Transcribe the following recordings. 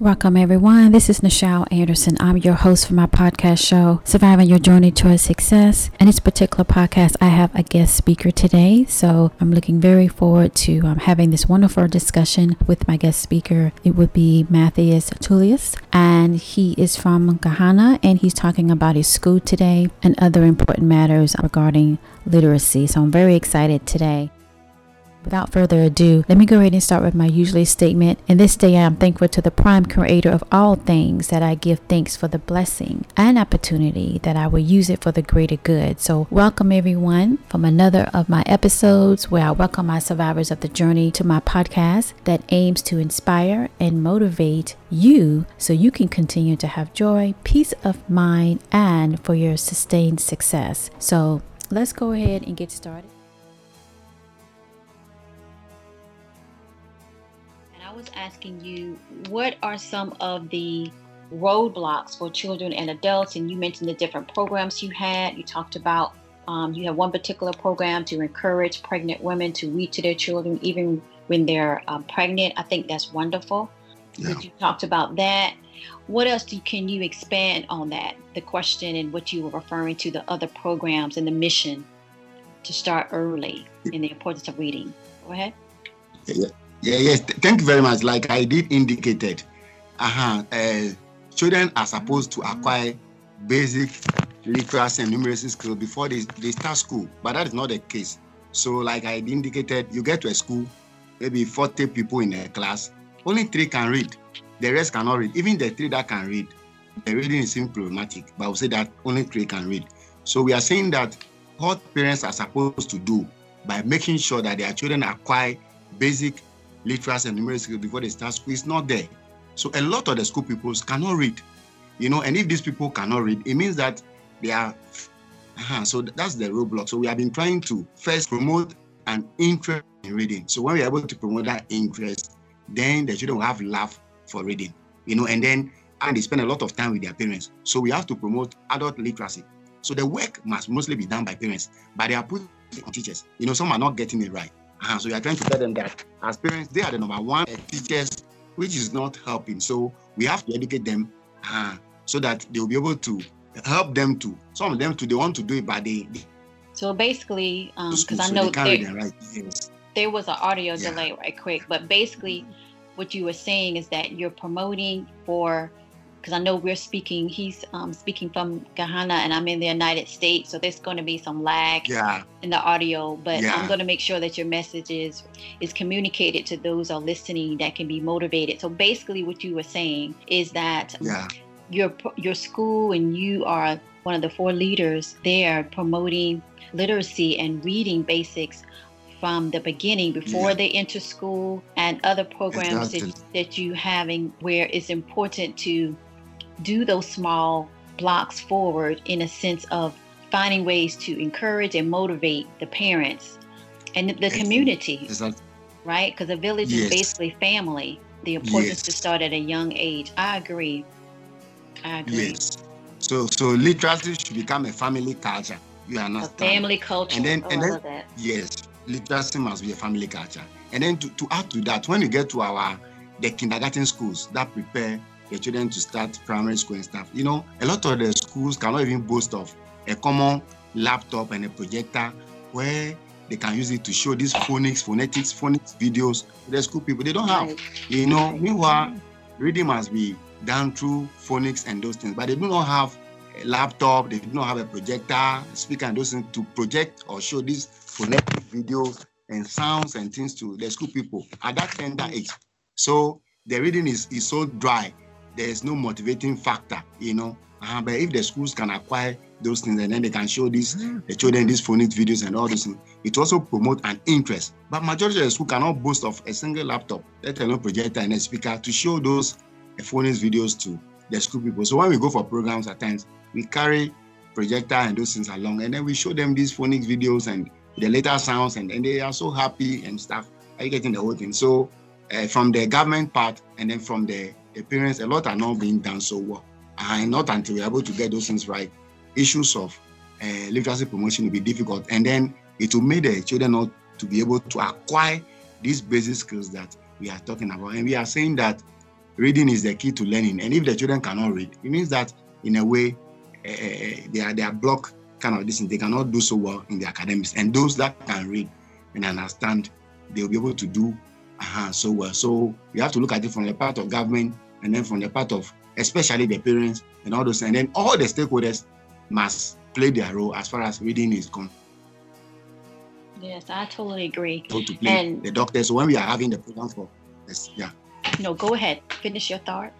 Welcome, everyone. This is Nichelle Anderson. I'm your host for my podcast show, Surviving Your Journey Towards Success. In this particular podcast, I have a guest speaker today. So I'm looking very forward to um, having this wonderful discussion with my guest speaker. It would be Matthias Tullius, and he is from Ghana, and he's talking about his school today and other important matters regarding literacy. So I'm very excited today. Without further ado, let me go ahead and start with my usually statement. In this day, I am thankful to the prime creator of all things that I give thanks for the blessing and opportunity that I will use it for the greater good. So, welcome everyone from another of my episodes where I welcome my survivors of the journey to my podcast that aims to inspire and motivate you so you can continue to have joy, peace of mind, and for your sustained success. So, let's go ahead and get started. Was asking you what are some of the roadblocks for children and adults, and you mentioned the different programs you had. You talked about um, you have one particular program to encourage pregnant women to read to their children even when they're um, pregnant. I think that's wonderful. Yeah. You talked about that. What else do, can you expand on that? The question and what you were referring to, the other programs and the mission to start early in the importance of reading. Go ahead. Yeah. Yeah, yes. Thank you very much. Like I did indicated, uh-huh, uh, children are supposed to acquire basic literacy and numeracy skills before they, they start school, but that is not the case. So, like I indicated, you get to a school, maybe 40 people in a class, only three can read. The rest cannot read. Even the three that can read, the reading is simply problematic, but we say that only three can read. So we are saying that what parents are supposed to do by making sure that their children acquire basic literacy and numeracy before they start school is not there. So a lot of the school pupils cannot read, you know, and if these people cannot read, it means that they are. Uh-huh, so that's the roadblock. So we have been trying to first promote an interest in reading. So when we're able to promote that interest, then the children will have love for reading, you know, and then and they spend a lot of time with their parents. So we have to promote adult literacy. So the work must mostly be done by parents, but they are put on teachers. You know, some are not getting it right. Uh, so we are trying to tell them that as parents, they are the number one teachers, which is not helping. So we have to educate them uh, so that they will be able to help them to. Some of them to they want to do it, but they. they so basically, because um, I know there, right. yes. there was an audio yeah. delay right quick, but basically, what you were saying is that you're promoting for because I know we're speaking, he's um, speaking from Ghana and I'm in the United States. So there's going to be some lag yeah. in the audio, but yeah. I'm going to make sure that your message is, is communicated to those who are listening that can be motivated. So basically what you were saying is that yeah. your, your school and you are one of the four leaders there promoting literacy and reading basics from the beginning before yeah. they enter school and other programs exactly. that, that you having where it's important to do those small blocks forward in a sense of finding ways to encourage and motivate the parents and the community, exactly. right? Because a village yes. is basically family. The importance yes. to start at a young age. I agree. I agree. Yes. So, so literacy should become a family culture. You understand? A family culture. And then, oh, and then, yes, literacy must be a family culture. And then to, to add to that, when you get to our the kindergarten schools that prepare the children to start primary school and stuff. You know, a lot of the schools cannot even boast of a common laptop and a projector where they can use it to show these phonics, phonetics, phonics videos to the school people. They don't have. You know, meanwhile, mm. reading must be done through phonics and those things, but they do not have a laptop, they do not have a projector, speaker, and those things to project or show these phonetic videos and sounds and things to the school people at that tender age. So the reading is, is so dry there's no motivating factor, you know. Uh, but if the schools can acquire those things and then they can show these the children these phonics videos and all this, it also promote an interest. But majority of the school cannot boast of a single laptop, let alone projector and a speaker to show those phonics videos to the school people. So when we go for programs at times, we carry projector and those things along, and then we show them these phonics videos and the later sounds, and, and they are so happy and stuff. Are you getting the whole thing? So uh, from the government part and then from the the parents, a lot are not being done so well. And not until we're able to get those things right, issues of uh, literacy promotion will be difficult. And then it will make the children not to be able to acquire these basic skills that we are talking about. And we are saying that reading is the key to learning. And if the children cannot read, it means that in a way uh, they are they are blocked kind of this. They cannot do so well in the academics. And those that can read and understand, they'll be able to do uh, so well. So we have to look at it from the part of government and then from the part of especially the parents and all those, and then all the stakeholders must play their role as far as reading is concerned. Yes, I totally agree. So to play and the doctors, so when we are having the program for this, yeah. No, go ahead. Finish your thought.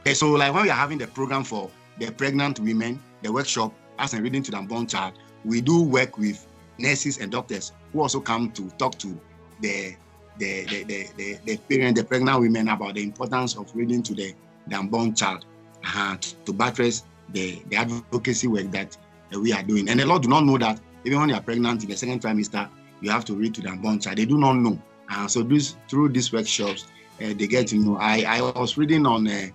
Okay, so like when we are having the program for the pregnant women, the workshop as a reading to the unborn child, we do work with nurses and doctors who also come to talk to the the the the, the, the parent, the pregnant women about the importance of reading to the, the unborn child uh, to buttress the, the advocacy work that uh, we are doing. And a lot do not know that even when you are pregnant in the second trimester, you have to read to the unborn child. They do not know. Uh, so this through these workshops, uh, they get to know. I, I was reading on uh,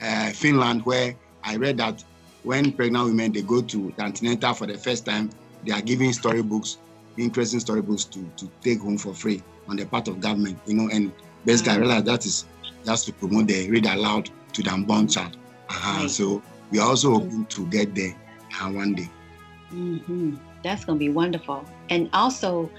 uh, Finland where I read that when pregnant women they go to the antenatal for the first time, they are giving storybooks, interesting storybooks to, to take home for free on the part of government, you know, and basically I realized that is just to promote the read aloud to the unborn child. Uh-huh. Right. So we are also hoping to get there uh, one day. Mm-hmm. That's going to be wonderful. And also,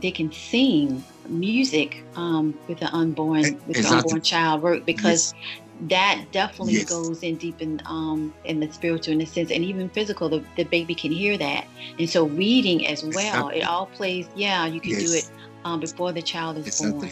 they can sing music um, with the unborn with exactly. the unborn child work because yes. That definitely yes. goes in deep in um, in the spiritual in a sense and even physical. The, the baby can hear that, and so reading as well. Exactly. It all plays. Yeah, you can yes. do it um, before the child is exactly. born.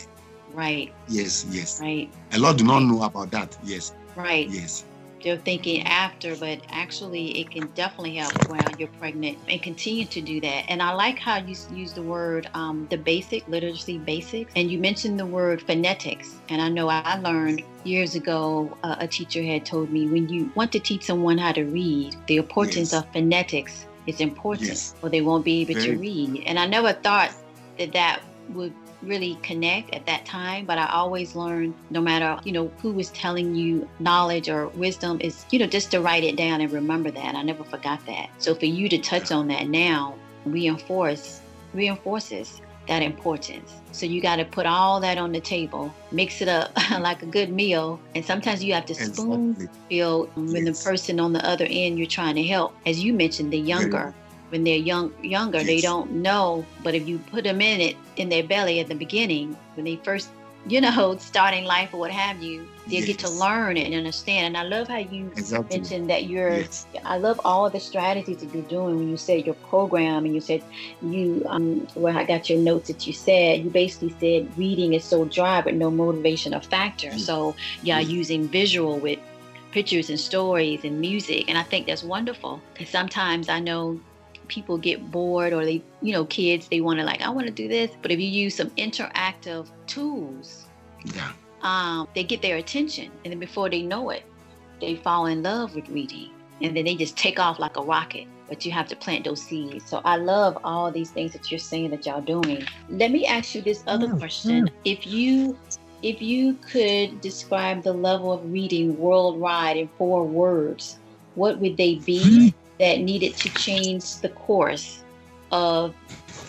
Right. Yes. Yes. Right. A lot do not know about that. Yes. Right. Yes they're thinking after, but actually it can definitely help while you're pregnant and continue to do that. And I like how you use the word um, the basic literacy basics, and you mentioned the word phonetics. And I know I learned years ago uh, a teacher had told me when you want to teach someone how to read, the importance yes. of phonetics is important, yes. or they won't be able Very. to read. And I never thought that that would really connect at that time but i always learned no matter you know who was telling you knowledge or wisdom is you know just to write it down and remember that. I never forgot that. So for you to touch on that now reinforce reinforces that importance. So you got to put all that on the table mix it up like a good meal and sometimes you have to spoon exactly. feel when yes. the person on the other end you're trying to help. As you mentioned the younger when they're young younger yes. they don't know but if you put them in it in their belly at the beginning when they first you know starting life or what have you they yes. get to learn and understand and i love how you exactly. mentioned that you're yes. i love all the strategies that you're doing when you said your program and you said you um well i got your notes that you said you basically said reading is so dry but no motivation or factor so yeah using visual with pictures and stories and music and i think that's wonderful because sometimes i know people get bored or they, you know, kids, they want to like, I want to do this. But if you use some interactive tools, yeah. um, they get their attention. And then before they know it, they fall in love with reading. And then they just take off like a rocket. But you have to plant those seeds. So I love all these things that you're saying that y'all doing. Let me ask you this other question. If you if you could describe the level of reading worldwide in four words, what would they be? that needed to change the course of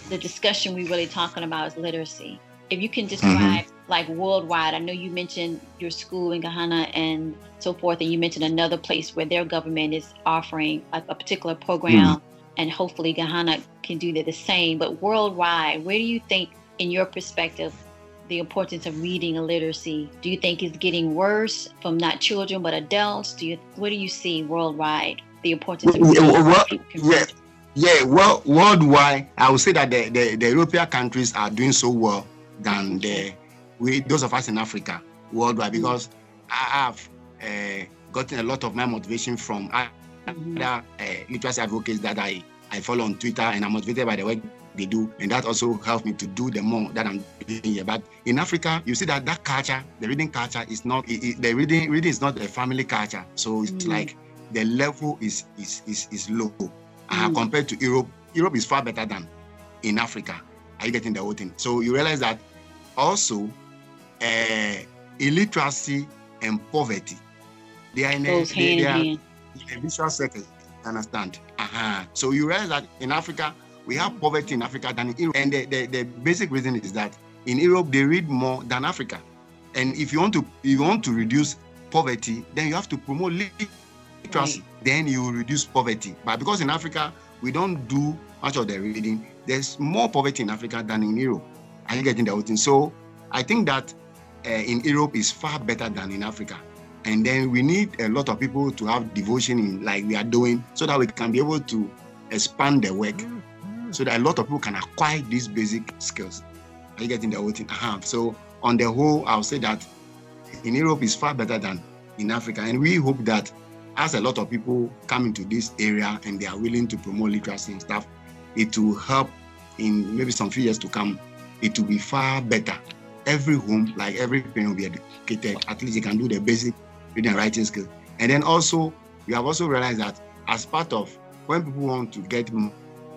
the discussion we really talking about is literacy. If you can describe mm-hmm. like worldwide, I know you mentioned your school in Ghana and so forth, and you mentioned another place where their government is offering a, a particular program, mm-hmm. and hopefully Ghana can do the same. But worldwide, where do you think, in your perspective, the importance of reading and literacy? Do you think it's getting worse from not children but adults? Do you what do you see worldwide? The importance of well, yeah, yeah, well, worldwide, I would say that the, the, the, European countries are doing so well than the we those of us in Africa worldwide mm. because I have uh, gotten a lot of my motivation from mm-hmm. other uh, literacy advocates that I, I follow on Twitter and I'm motivated by the work they do, and that also helps me to do the more that I'm doing here. But in Africa, you see that that culture, the reading culture, is not it, it, the reading reading is not a family culture. So it's mm. like the level is is is, is low uh, mm. compared to Europe. Europe is far better than in Africa. Are you getting the whole thing? So you realize that also uh, illiteracy and poverty they are in a, they, they are in a vicious circle. Understand? Uh-huh. So you realize that in Africa we have poverty in Africa than in Europe, and the, the, the basic reason is that in Europe they read more than Africa. And if you want to if you want to reduce poverty, then you have to promote literacy. Right. Then you will reduce poverty. But because in Africa we don't do much of the reading, there's more poverty in Africa than in Europe. Are you getting the whole thing? So I think that uh, in Europe is far better than in Africa. And then we need a lot of people to have devotion in like we are doing so that we can be able to expand the work so that a lot of people can acquire these basic skills. Are you getting the whole thing? Uh-huh. So on the whole, I'll say that in Europe is far better than in Africa. And we hope that as a lot of people come into this area and they are willing to promote literacy and stuff, it will help in maybe some few years to come. It will be far better. Every home, like every parent will be educated. At least they can do the basic reading and writing skills. And then also, we have also realized that as part of when people want to get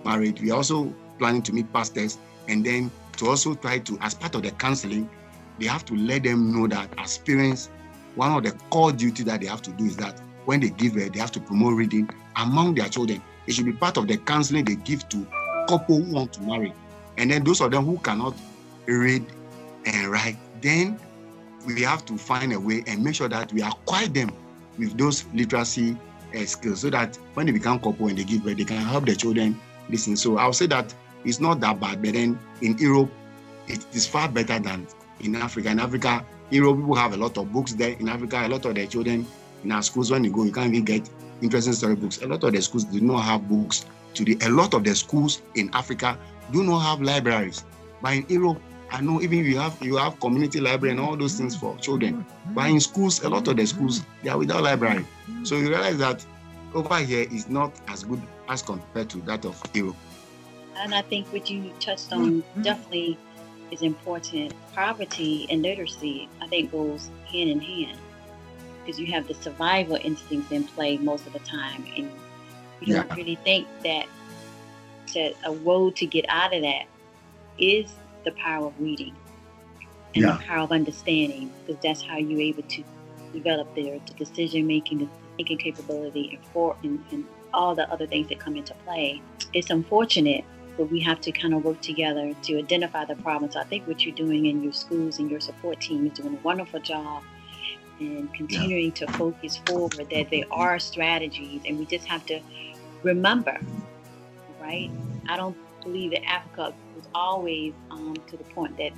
married, we are also planning to meet pastors and then to also try to, as part of the counseling, they have to let them know that as parents, one of the core duties that they have to do is that when they give birth, they have to promote reading among their children. It should be part of the counseling they give to couple who want to marry. And then those of them who cannot read and write, then we have to find a way and make sure that we acquire them with those literacy uh, skills so that when they become couple and they give birth, they can help their children listen. So I'll say that it's not that bad, but then in Europe, it is far better than in Africa. In Africa, Europe people have a lot of books there. In Africa, a lot of their children in our schools, when you go, you can't even get interesting storybooks. A lot of the schools do not have books today. A lot of the schools in Africa do not have libraries. But in Europe, I know even you have you have community library and all those things for children. But in schools, a lot of the schools they are without library. So you realize that over here is not as good as compared to that of Europe. And I think what you touched on mm-hmm. definitely is important. Poverty and literacy, I think, goes hand in hand because you have the survival instincts in play most of the time, and you yeah. don't really think that that a road to get out of that is the power of reading and yeah. the power of understanding, because that's how you're able to develop their the decision making, the thinking capability, and for and, and all the other things that come into play. It's unfortunate but we have to kind of work together to identify the problems. So I think what you're doing in your schools and your support team is doing a wonderful job and continuing yeah. to focus forward that there are strategies and we just have to remember, right? I don't believe that Africa was always um, to the point that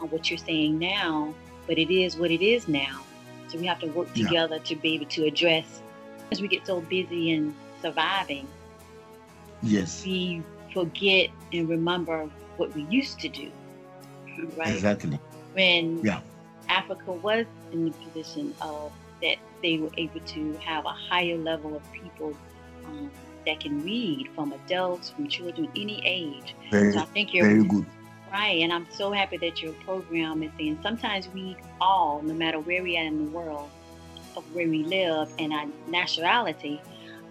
uh, what you're saying now, but it is what it is now. So we have to work together yeah. to be able to address as we get so busy in surviving. Yes. We forget and remember what we used to do. Right? Exactly. When yeah. Africa was in the position of that they were able to have a higher level of people um, that can read from adults, from children, any age. Very, so I think you're very good. Right, and I'm so happy that your program is saying sometimes we all, no matter where we are in the world, of where we live and our nationality,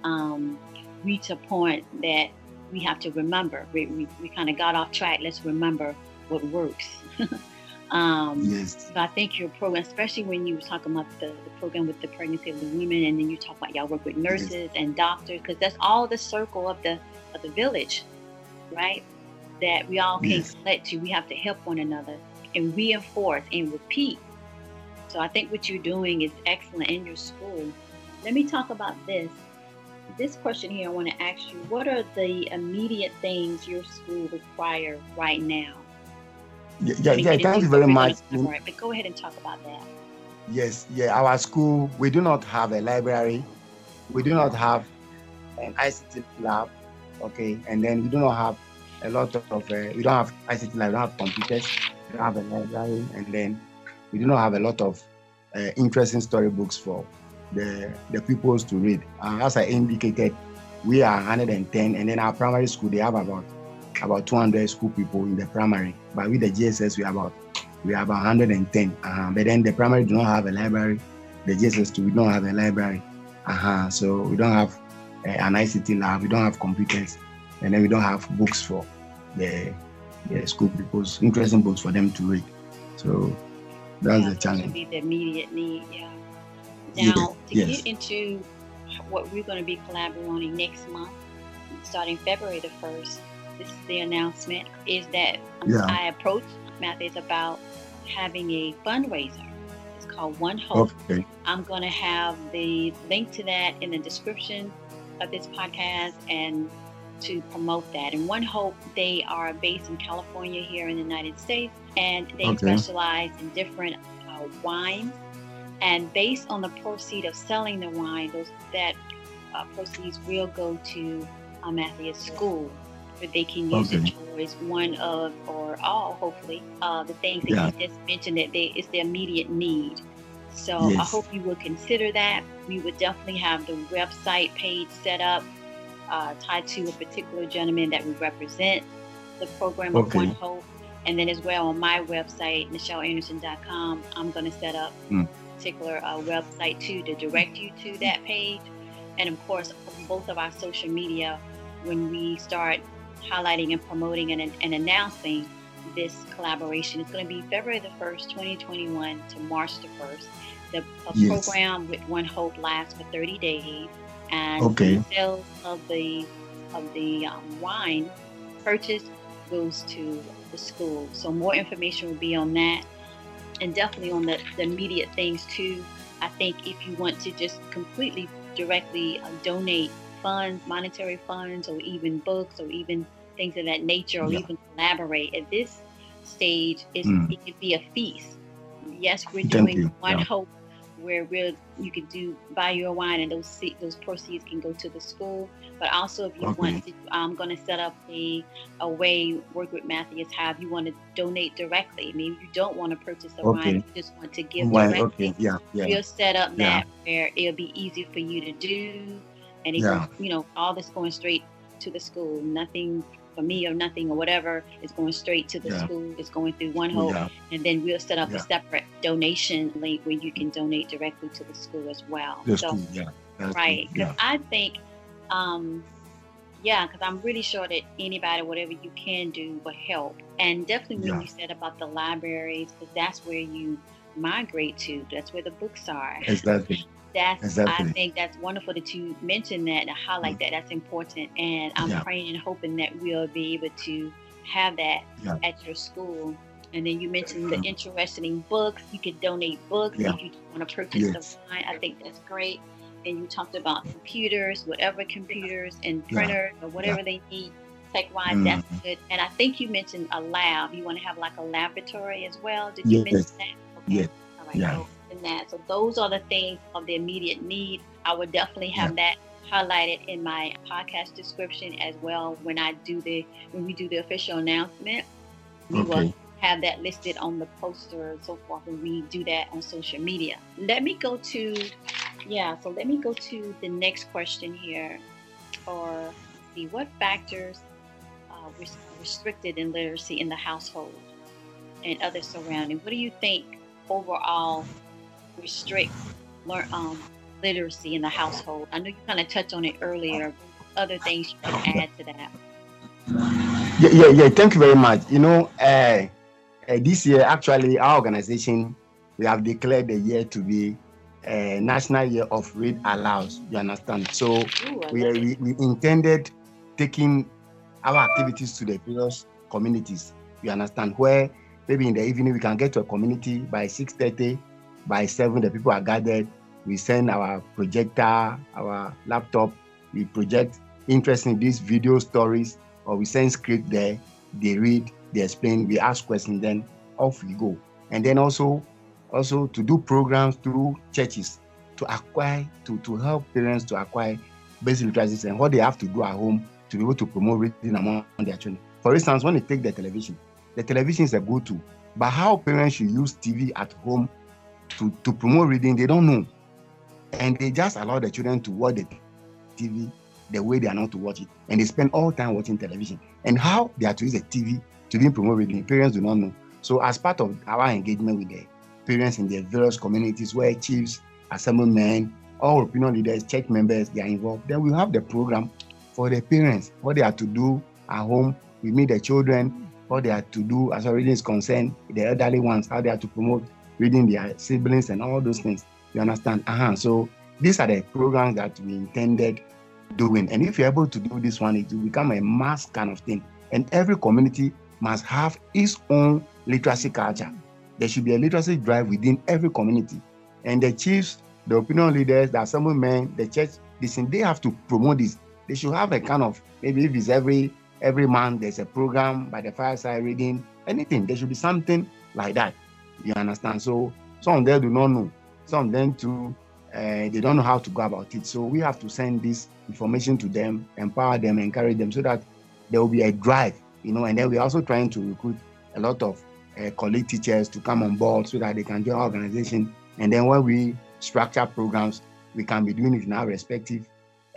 um, reach a point that we have to remember. We, we, we kind of got off track. Let's remember what works. um, yes. So I think your program, especially when you were talking about the, the program with the pregnancy of the women, and then you talk about y'all work with nurses yes. and doctors, because that's all the circle of the of the village, right? That we all can yes. collect to. We have to help one another and reinforce and repeat. So I think what you're doing is excellent in your school. Let me talk about this this question here, I want to ask you what are the immediate things your school require right now? Yeah, yeah, yeah thank you very much. Right, but go ahead and talk about that. Yes, yeah, our school, we do not have a library, we do not have an ICT lab, okay, and then we do not have a lot of, uh, we don't have ICT lab, we don't have computers, we don't have a library, and then we do not have a lot of uh, interesting storybooks for the, the pupils to read. Uh, as I indicated, we are 110, and then our primary school they have about about 200 school people in the primary. But with the GSS, we have about we have 110. Uh-huh. But then the primary do not have a library. The GSS too, we don't have a library. Uh-huh. So we don't have uh, an ICT lab. We don't have computers, and then we don't have books for the, the school people's interesting books for them to read. So that's yeah, the challenge. Be the immediate need. Yeah. Now, to yes. get into what we're going to be collaborating next month, starting February the 1st, this is the announcement, is that yeah. I approached Matthias about having a fundraiser It's called One Hope. Okay. I'm going to have the link to that in the description of this podcast and to promote that. And One Hope, they are based in California here in the United States, and they okay. specialize in different uh, wines. And based on the proceed of selling the wine, those that uh, proceeds will go to uh, Matthias School, where they can use okay. towards one of or all, hopefully, uh, the things that yeah. you just mentioned that they is the immediate need. So yes. I hope you will consider that. We would definitely have the website page set up uh, tied to a particular gentleman that we represent the program of One Hope. And then as well on my website, michelleanderson.com, I'm going to set up mm. a particular uh, website too to direct you to that page. And of course, both of our social media, when we start highlighting and promoting and, and announcing this collaboration, it's going to be February the 1st, 2021 to March the 1st. The yes. program with One Hope lasts for 30 days and okay. the sales of the of the um, wine purchase goes to the school. So more information will be on that, and definitely on the, the immediate things too. I think if you want to just completely directly uh, donate funds, monetary funds, or even books, or even things of that nature, or yeah. even collaborate at this stage, mm. it could be a feast. Yes, we're doing one yeah. hope where real you can do buy your wine and those those proceeds can go to the school. But also, if you okay. want to, I'm going to set up a a way work with Matthias. Have you want to donate directly? Maybe you don't want to purchase the okay. wine, you just want to give wine, directly. Okay. Yeah, yeah. We'll set up yeah. that where it'll be easy for you to do, and it yeah. you know all this going straight to the school. Nothing for me or nothing or whatever is going straight to the yeah. school. It's going through One Hope, yeah. and then we'll set up yeah. a separate donation link where you can donate directly to the school as well. The so, school, yeah, That's right. Because I think, um, yeah, because I'm really sure that anybody, whatever you can do, will help. And definitely when you said about the libraries, because that's where you migrate to. That's where the books are. Exactly that's exactly. I think that's wonderful that you mentioned that and highlight mm. that. That's important, and I'm yeah. praying and hoping that we'll be able to have that yeah. at your school. And then you mentioned the interesting books. You could donate books yeah. if you want to purchase yes. the wine. I think that's great. And you talked about computers, whatever computers and printers or whatever they need tech wise. Mm. That's mm-hmm. good. And I think you mentioned a lab. You want to have like a laboratory as well. Did you yes. mention that? Okay. Yes. All right. Yeah. So that. So those are the things of the immediate need. I would definitely have yeah. that highlighted in my podcast description as well when I do the when we do the official announcement. We okay. will have that listed on the poster and so forth when we do that on social media. Let me go to yeah, so let me go to the next question here. Or see what factors uh, restricted in literacy in the household and other surrounding. What do you think overall restrict learn um, literacy in the household? I know you kind of touched on it earlier. Other things you can add to that? Yeah, yeah, yeah. Thank you very much. You know, uh, uh, this year actually our organization we have declared the year to be a uh, National Year of Read Aloud. You understand? So Ooh, we, we, we intended taking our activities to the various communities. You understand? Where maybe in the evening we can get to a community by six thirty by seven, the people are gathered. We send our projector, our laptop. We project interesting these video stories, or we send script there. They read, they explain, we ask questions, then off we go. And then also, also to do programs through churches to acquire, to, to help parents to acquire basic literacy and what they have to do at home to be able to promote reading among their children. For instance, when they take the television, the television is a go-to, but how parents should use TV at home to, to promote reading, they don't know. And they just allow the children to watch the TV the way they are not to watch it. And they spend all time watching television. And how they are to use the TV to even promote reading, parents do not know. So as part of our engagement with the parents in the various communities where chiefs, assemblymen, all opinion leaders, church members, they are involved, then we have the program for the parents, what they are to do at home. We meet the children, what they are to do as far reading is concerned, the elderly ones, how they are to promote reading their siblings and all those things. You understand? Uh-huh. So these are the programs that we intended doing. And if you're able to do this one, it will become a mass kind of thing. And every community must have its own literacy culture. there should be a literacy drive within every community. And the chiefs, the opinion leaders, the assemblymen, the church, listen, they have to promote this. They should have a kind of maybe if it's every every month there's a program by the fireside reading, anything. There should be something like that. You understand? So some of them do not know. Some of them too, uh, they don't know how to go about it. So we have to send this information to them, empower them, encourage them, so that there will be a drive, you know. And then we're also trying to recruit a lot of uh, teachers to come on board so that they can join our organization. And then when we structure programs, we can be doing it in our respective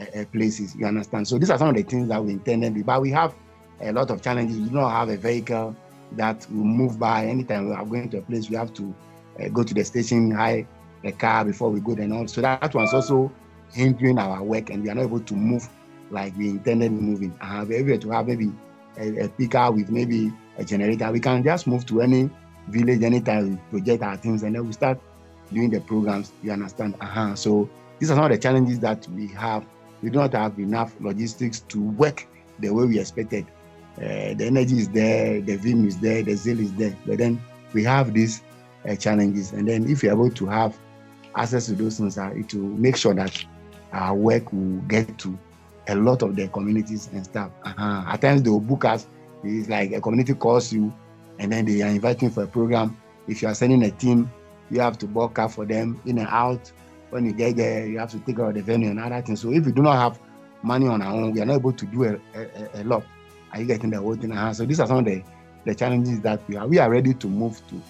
uh, places. You understand? So these are some of the things that we intended. But we have a lot of challenges. We do not have a vehicle that will move by. Anytime we are going to a place, we have to uh, go to the station, hire a car before we go. And all. So that was also hindering our work, and we are not able to move like we intended moving. Uh, we're able to have maybe a, a picker with maybe a generator. We can just move to any village anytime we project our things, and then we start doing the programs. You understand? Uh-huh. So these are some of the challenges that we have. We do not have enough logistics to work the way we expected. Uh, the energy is there, the vim is there, the zeal is there, but then we have these uh, challenges. And then if you're able to have access to those things, uh, it will make sure that our work will get to a lot of the communities and stuff. Uh-huh. At times they will book us. It's like a community calls you, and then they are inviting for a program. If you are sending a team, you have to book up for them in and out. When you get there, you have to take of the venue and other things. So if we do not have money on our own, we are not able to do a, a, a lot. Are you getting the whole thing? Uh-huh. So these are some of the, the challenges that we are. We are ready to move to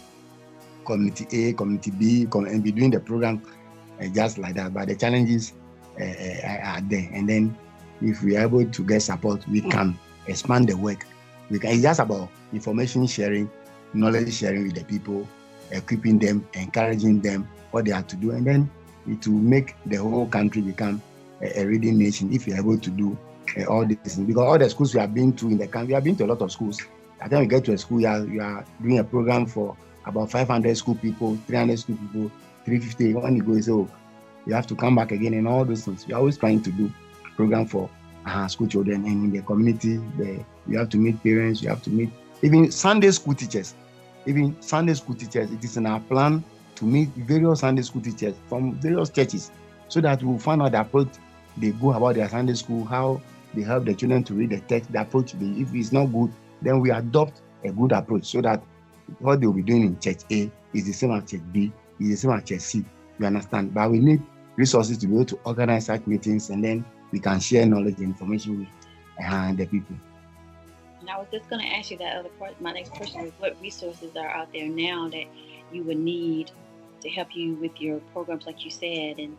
community A, community B, and be doing the program uh, just like that. But the challenges uh, uh are there. And then if we are able to get support, we can expand the work. We can, it's just about information sharing, knowledge sharing with the people, equipping them, encouraging them what they have to do, and then it will make the whole country become a, a reading nation if you're able to do uh, all these things. Because all the schools we have been to in the country, we have been to a lot of schools. The time you get to a school, you are, you are doing a program for about 500 school people, 300 school people, 350. When you go, you say, oh, you have to come back again and all those things. You're always trying to do program for uh, school children and in the community. The, you have to meet parents, you have to meet even Sunday school teachers. Even Sunday school teachers, it is in our plan to meet various Sunday school teachers from various churches so that we'll find out the approach they go about their Sunday school, how they help the children to read the text, the approach. They, if it's not good, then we adopt a good approach so that what they'll be doing in church A is the same as church B, is the same as church C. You understand? But we need resources to be able to organize such meetings and then we can share knowledge and information with uh, the people. And I was just going to ask you that other part. My next question is what resources are out there now that you would need to help you with your programs, like you said? And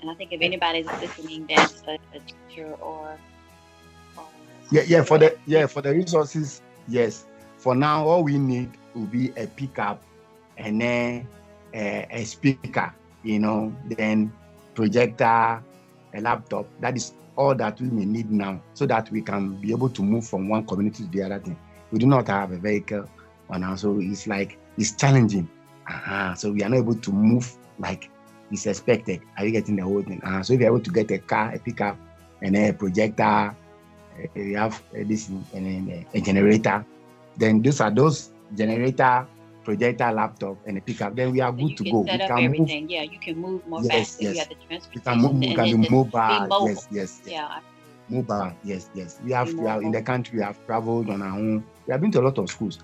and I think if anybody's listening that's a, a teacher or, or yeah, yeah, for the yeah for the resources, yes. For now, all we need will be a pickup and then a, a speaker, you know, then projector, a laptop. That is all that we may need now so that we can be able to move from one community to the other thing. We do not have a vehicle on now, so it's like it's challenging. Uh-huh. So we are not able to move like it's expected. Are you getting the whole thing? Uh-huh. So if you're able to get a car, a pickup, and then a projector, uh, you have uh, this and then a generator, then those are those generator projector, laptop, and a pickup, then we are good to go. Set we up everything. Move. Yeah, you can move more yes, fast. Yes. You have the transportation. We can move. Can be mobile. mobile. Yes, yes. Yeah. Mobile. Yes, yes. We have. We are in the country. We have traveled on our own. We have been to a lot of schools.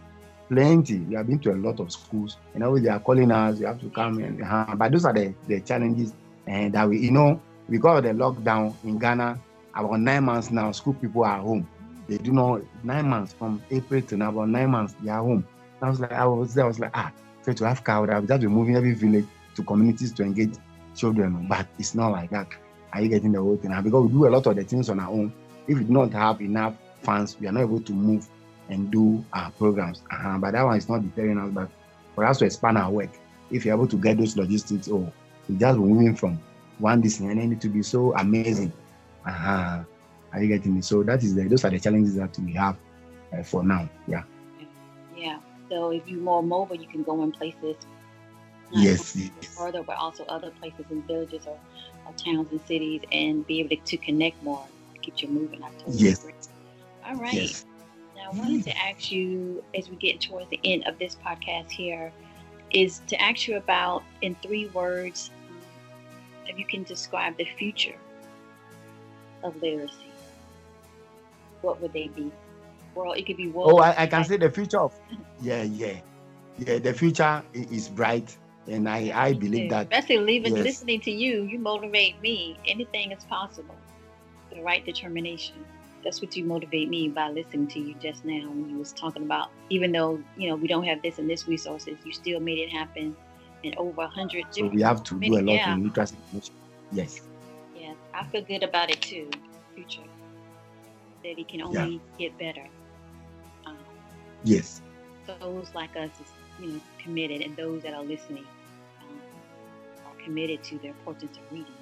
Plenty. We have been to a lot of schools. You know, they are calling us. You have to come and. Uh, but those are the, the challenges and that we, you know, because of the lockdown in Ghana, about nine months now, school people are home. They do not nine months from April to now, about nine months they are home. I was like, I was there, I was like, ah, so to have cow, I would just be moving every village to communities to engage children. But it's not like that. Are you getting the whole thing? Because we do a lot of the things on our own. If we do not have enough funds, we are not able to move and do our programs. Uh-huh. But that one is not deterring us. But for us to expand our work, if you're able to get those logistics, oh, we just moving from one distance and it to be so amazing. Uh-huh. Are you getting me? So that is the, those are the challenges that we have uh, for now. Yeah. Yeah. So if you're more mobile, you can go in places. Yes, yes. Further, but also other places and villages or, or, towns and cities, and be able to, to connect more, keep you moving. Yes. All right. Yes. Wanted to ask you as we get towards the end of this podcast here. is to ask you about in three words if you can describe the future of literacy. What would they be? World, it could be world. Oh, I, I can say the future of yeah, yeah, yeah. The future is bright, and I I believe that. Especially leaving, yes. listening to you, you motivate me. Anything is possible. The right determination that's what you motivate me by listening to you just now when you was talking about even though you know we don't have this and this resources you still made it happen in over a hundred so we have to do a lot yeah. in literacy yes. Yes i feel good about it too future that it can only yeah. get better. Um, yes. those like us is you know committed and those that are listening um, are committed to the importance of reading.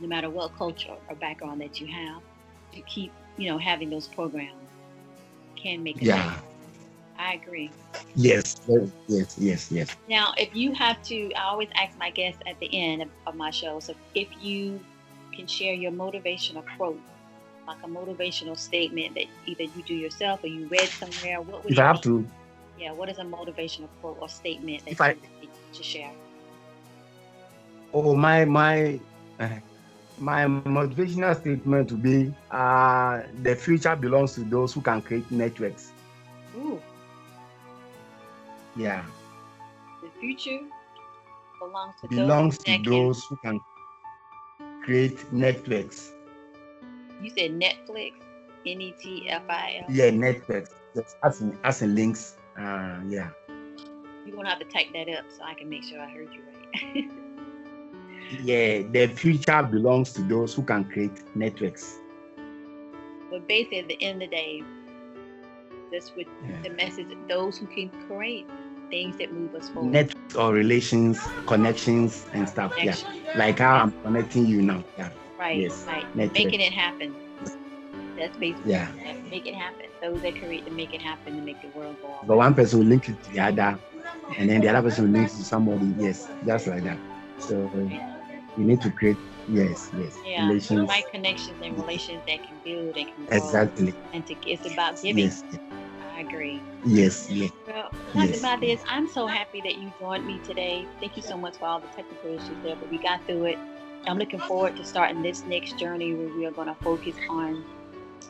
No matter what culture or background that you have to keep, you know, having those programs can make a yeah. Difference. I agree. Yes, yes, yes, yes. Now, if you have to, I always ask my guests at the end of, of my show. So, if you can share your motivational quote, like a motivational statement that either you do yourself or you read somewhere, what would if I have to? Yeah, what is a motivational quote or statement that if you I, to share? Oh, my my. Uh, my motivational statement would be uh, the future belongs to those who can create networks. Ooh. Yeah. The future belongs to belongs those, to those who can create networks. You said Netflix, N E T F I L. Yeah, Netflix. Just as in, as in links. Uh, yeah. You're gonna have to type that up so I can make sure I heard you right. yeah, the future belongs to those who can create networks. But basically, at the end of the day, that's what yeah. the message: those who can create things that move us forward. Networks or relations, connections, and stuff. Yeah, like how I'm connecting you now. Yeah. Right. Yes. Right. Network. Making it happen. That's basically yeah. Make it happen. Those that create to make it happen to make the world go on. But one person will link it to the other, and then the other person will link it to somebody. Yes, just like that. So you need to create yes yes yeah relations. right connections and relations that can build and can exactly. and to it's about giving. Yes, i agree. Yes yes. Well talking yes. about this i'm so happy that you joined me today. Thank you so much for all the technical issues there but we got through it. I'm looking forward to starting this next journey where we are going to focus on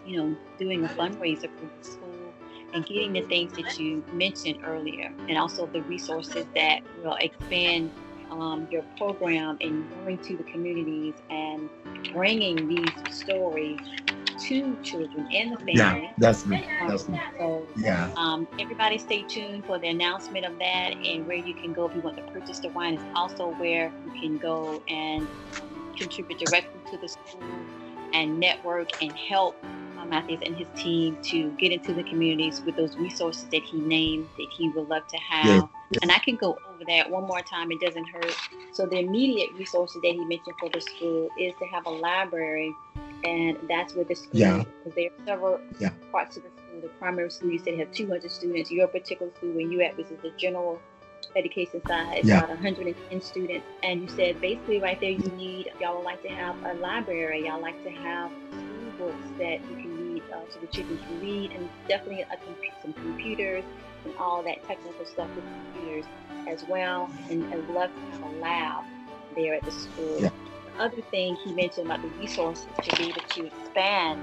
you know doing a fundraiser for the school and getting the things that you mentioned earlier and also the resources that will expand um, your program and going to the communities and bringing these stories to children and the family. Yeah, that's me. That's me. So, yeah. Um, everybody stay tuned for the announcement of that and where you can go if you want to purchase the wine is also where you can go and contribute directly to the school and network and help Matthews and his team to get into the communities with those resources that he named that he would love to have. Yeah. And I can go over that one more time, it doesn't hurt. So, the immediate resources that he mentioned for the school is to have a library, and that's where the school, yeah. because there are several yeah. parts of the school. The primary school, you said, have 200 students. Your particular school, where you at, which is the general education side, yeah. about 110 students. And you said basically right there, you need, y'all would like to have a library, y'all like to have school books that you can uh, so the children can read, and definitely a, some computers and all that technical stuff with computers as well. And I'd love to have a lab there at the school. Yeah. The other thing he mentioned about the resources to be able to expand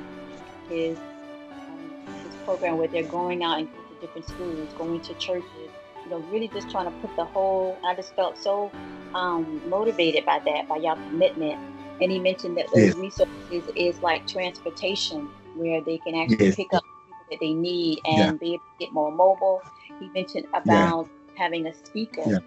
his um, his program where they're going out and to different schools, going to churches, you know, really just trying to put the whole. I just felt so um, motivated by that, by y'all commitment. And he mentioned that those resources is like transportation where they can actually yes. pick up people that they need and yeah. be able to get more mobile. He mentioned about yeah. having a speaker, yeah.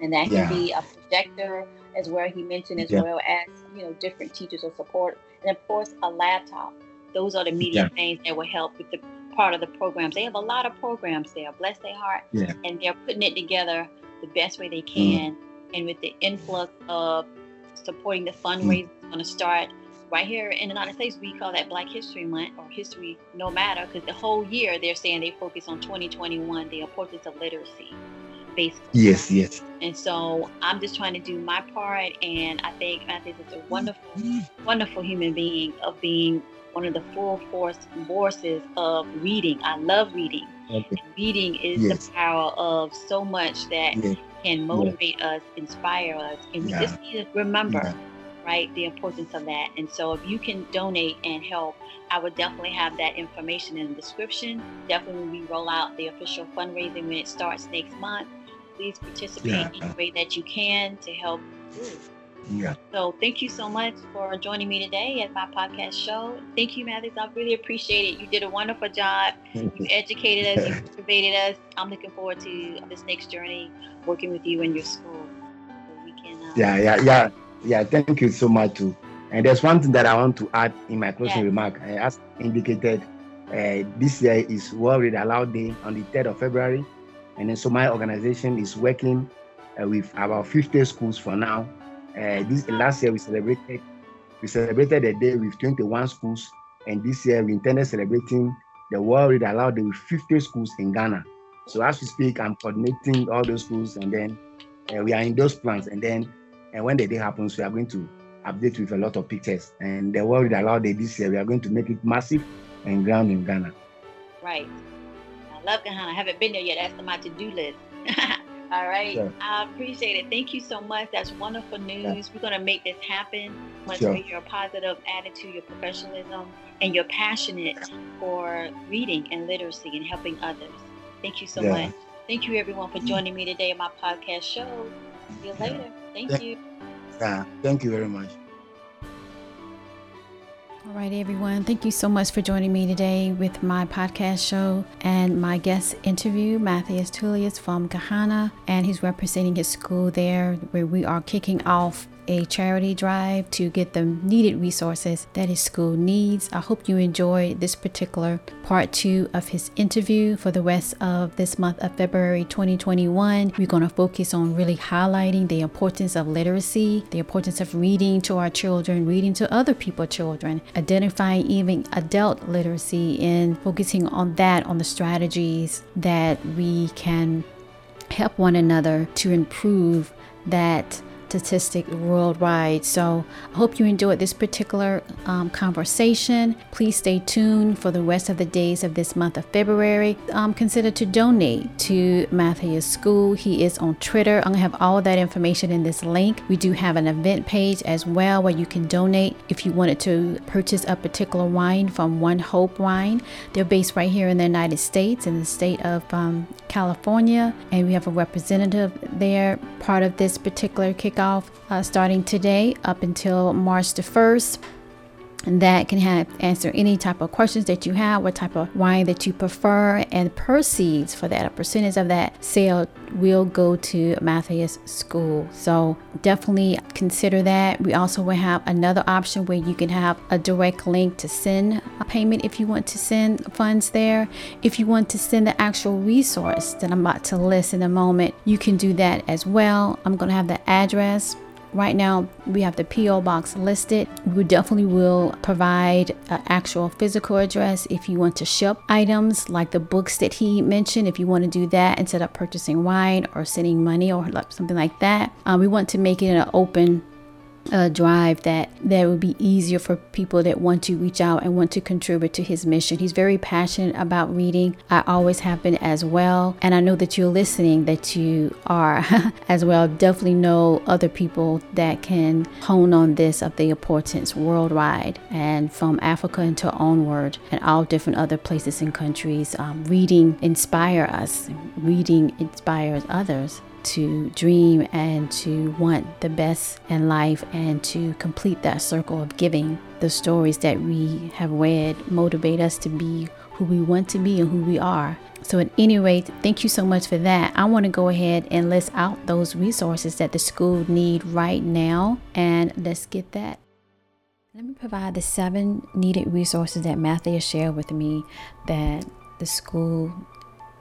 and that can be a projector as well. He mentioned as well as you know different teachers or support, and of course a laptop. Those are the immediate things that will help with the part of the programs. They have a lot of programs there. Bless their heart, and they're putting it together the best way they mm. can. Mm. And with the influx of supporting the fundraiser, mm. going to start right here in the United States, we call that Black History Month or History No Matter because the whole year they're saying they focus on 2021, the importance of literacy. Basically. Yes, yes. And so I'm just trying to do my part, and I think Matthew is a wonderful, mm-hmm. wonderful human being of being one of the full force forces of reading. I love reading. Okay. reading is yes. the power of so much that yes. can motivate yes. us, inspire us, and we yeah. just need to remember, yeah. Right, the importance of that. And so, if you can donate and help, I would definitely have that information in the description. Definitely, when we roll out the official fundraising when it starts next month, please participate yeah. in the way that you can to help. Yeah. So thank you so much for joining me today at my podcast show. Thank you, Matthias. I really appreciate it. You did a wonderful job. You educated us, you motivated us. I'm looking forward to this next journey working with you in your school. So we can. Uh, yeah, yeah, yeah, yeah. Thank you so much too. And there's one thing that I want to add in my closing remark. As indicated, uh, this year is World Read Aloud Day on the 3rd of February. And then so my organization is working uh, with about 50 schools for now uh, this last year we celebrated we celebrated the day with 21 schools, and this year we intended celebrating the World Read Aloud Day with 50 schools in Ghana. So as we speak, I'm coordinating all those schools, and then we are in those plans. And then, and when the day happens, we are going to update with a lot of pictures. And the World Aloud Day this year, we are going to make it massive and ground in Ghana. Right. I love Ghana. I haven't been there yet. That's on my to-do list. All right. Sure. I appreciate it. Thank you so much. That's wonderful news. Yeah. We're going to make this happen. Once sure. your positive attitude, your professionalism, and you're passionate for reading and literacy and helping others. Thank you so yeah. much. Thank you, everyone, for mm. joining me today on my podcast show. See you later. Thank, Thank you. Yeah. Thank you very much. All right, everyone. Thank you so much for joining me today with my podcast show and my guest interview, Matthias Tullius from Ghana, and he's representing his school there, where we are kicking off a charity drive to get the needed resources that his school needs. I hope you enjoy this particular part two of his interview for the rest of this month of February 2021. We're going to focus on really highlighting the importance of literacy, the importance of reading to our children, reading to other people's children, identifying even adult literacy, and focusing on that, on the strategies that we can help one another to improve that statistic worldwide. So I hope you enjoyed this particular um, conversation. Please stay tuned for the rest of the days of this month of February. Um, consider to donate to Matthias School. He is on Twitter. I'm gonna have all that information in this link. We do have an event page as well where you can donate if you wanted to purchase a particular wine from One Hope Wine. They're based right here in the United States in the state of um, California, and we have a representative there, part of this particular kickoff, uh, starting today up until March the 1st that can have answer any type of questions that you have, what type of wine that you prefer, and proceeds for that, a percentage of that sale will go to Matthias School. So definitely consider that. We also will have another option where you can have a direct link to send a payment if you want to send funds there. If you want to send the actual resource that I'm about to list in a moment, you can do that as well. I'm going to have the address Right now, we have the P.O. box listed. We definitely will provide an actual physical address if you want to ship items like the books that he mentioned. If you want to do that instead of purchasing wine or sending money or something like that, um, we want to make it an open uh, drive that that would be easier for people that want to reach out and want to contribute to his mission. He's very passionate about reading. I always have been as well, and I know that you're listening. That you are as well. Definitely know other people that can hone on this of the importance worldwide and from Africa into onward and all different other places and countries. Um, reading inspire us. Reading inspires others to dream and to want the best in life and to complete that circle of giving. The stories that we have read motivate us to be who we want to be and who we are. So, at any rate, thank you so much for that. I want to go ahead and list out those resources that the school need right now, and let's get that. Let me provide the seven needed resources that Matthias shared with me that the school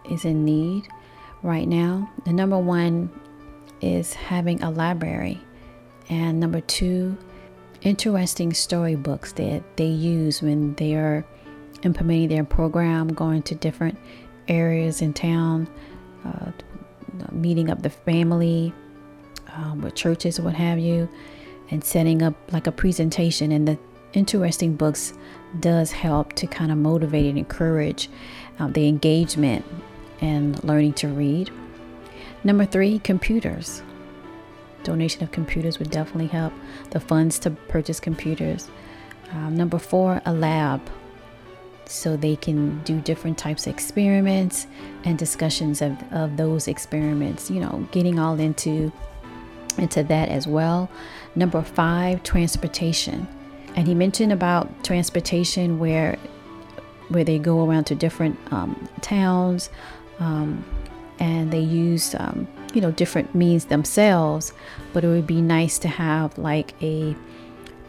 is in need right now. The number one is having a library, and number two, interesting storybooks that they use when they are implementing their program, going to different areas in town, uh, meeting up the family um, with churches what have you, and setting up like a presentation. And the interesting books does help to kind of motivate and encourage uh, the engagement and learning to read. Number three, computers. Donation of computers would definitely help. The funds to purchase computers. Um, number four, a lab. So they can do different types of experiments and discussions of, of those experiments, you know, getting all into into that as well. Number five, transportation. And he mentioned about transportation where where they go around to different um, towns um, and they use um, you know different means themselves but it would be nice to have like a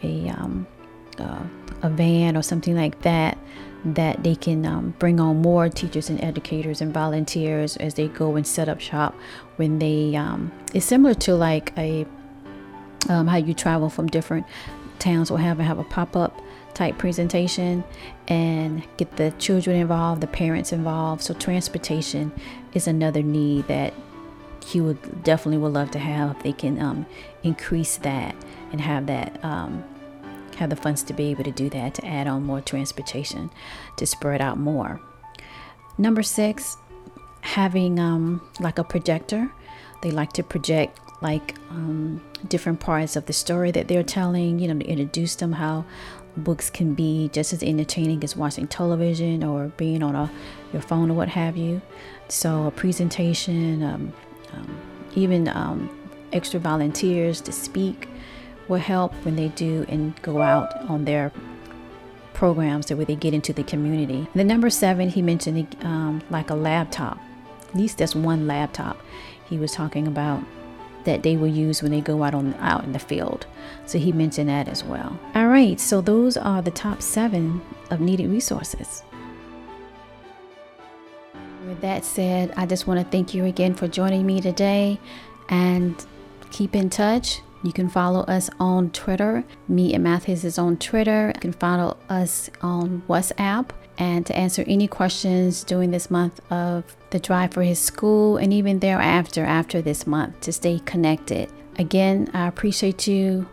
a um, uh, a van or something like that that they can um, bring on more teachers and educators and volunteers as they go and set up shop when they um, it's similar to like a um, how you travel from different towns will have and have a pop-up type presentation and get the children involved the parents involved. So transportation is another need that he would definitely would love to have. If they can um, increase that and have that um, have the funds to be able to do that to add on more transportation to spread out more. Number six having um, like a projector. They like to project like um, different parts of the story that they're telling you know to introduce them how books can be just as entertaining as watching television or being on a your phone or what have you so a presentation um, um, even um, extra volunteers to speak will help when they do and go out on their programs that where they get into the community. And the number seven, he mentioned um, like a laptop. At least that's one laptop he was talking about that they will use when they go out on out in the field. So he mentioned that as well. All right, so those are the top seven of needed resources. With that said, I just want to thank you again for joining me today and keep in touch. You can follow us on Twitter. Me and Matthias is on Twitter. You can follow us on WhatsApp. And to answer any questions during this month of the drive for his school and even thereafter, after this month, to stay connected. Again, I appreciate you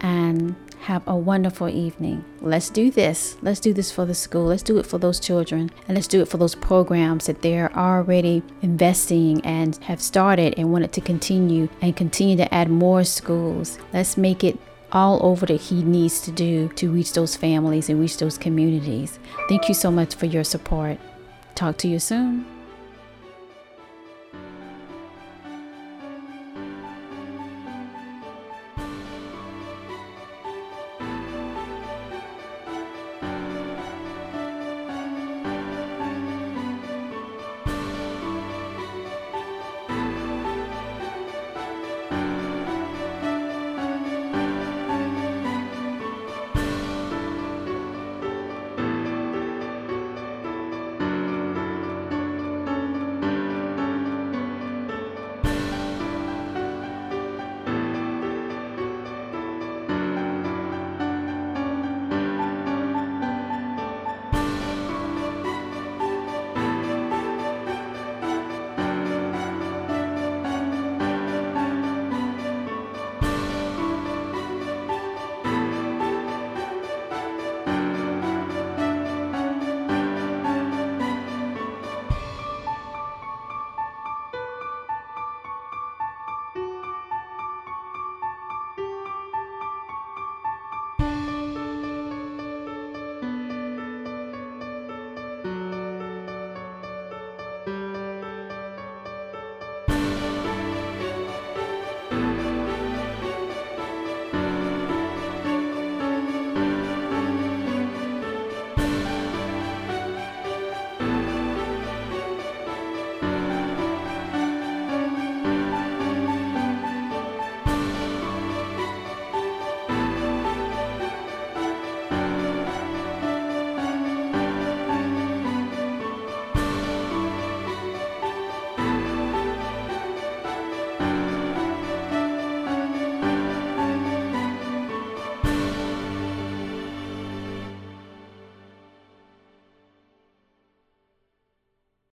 and have a wonderful evening. Let's do this. Let's do this for the school. Let's do it for those children. And let's do it for those programs that they're already investing and have started and wanted to continue and continue to add more schools. Let's make it all over that he needs to do to reach those families and reach those communities. Thank you so much for your support. Talk to you soon.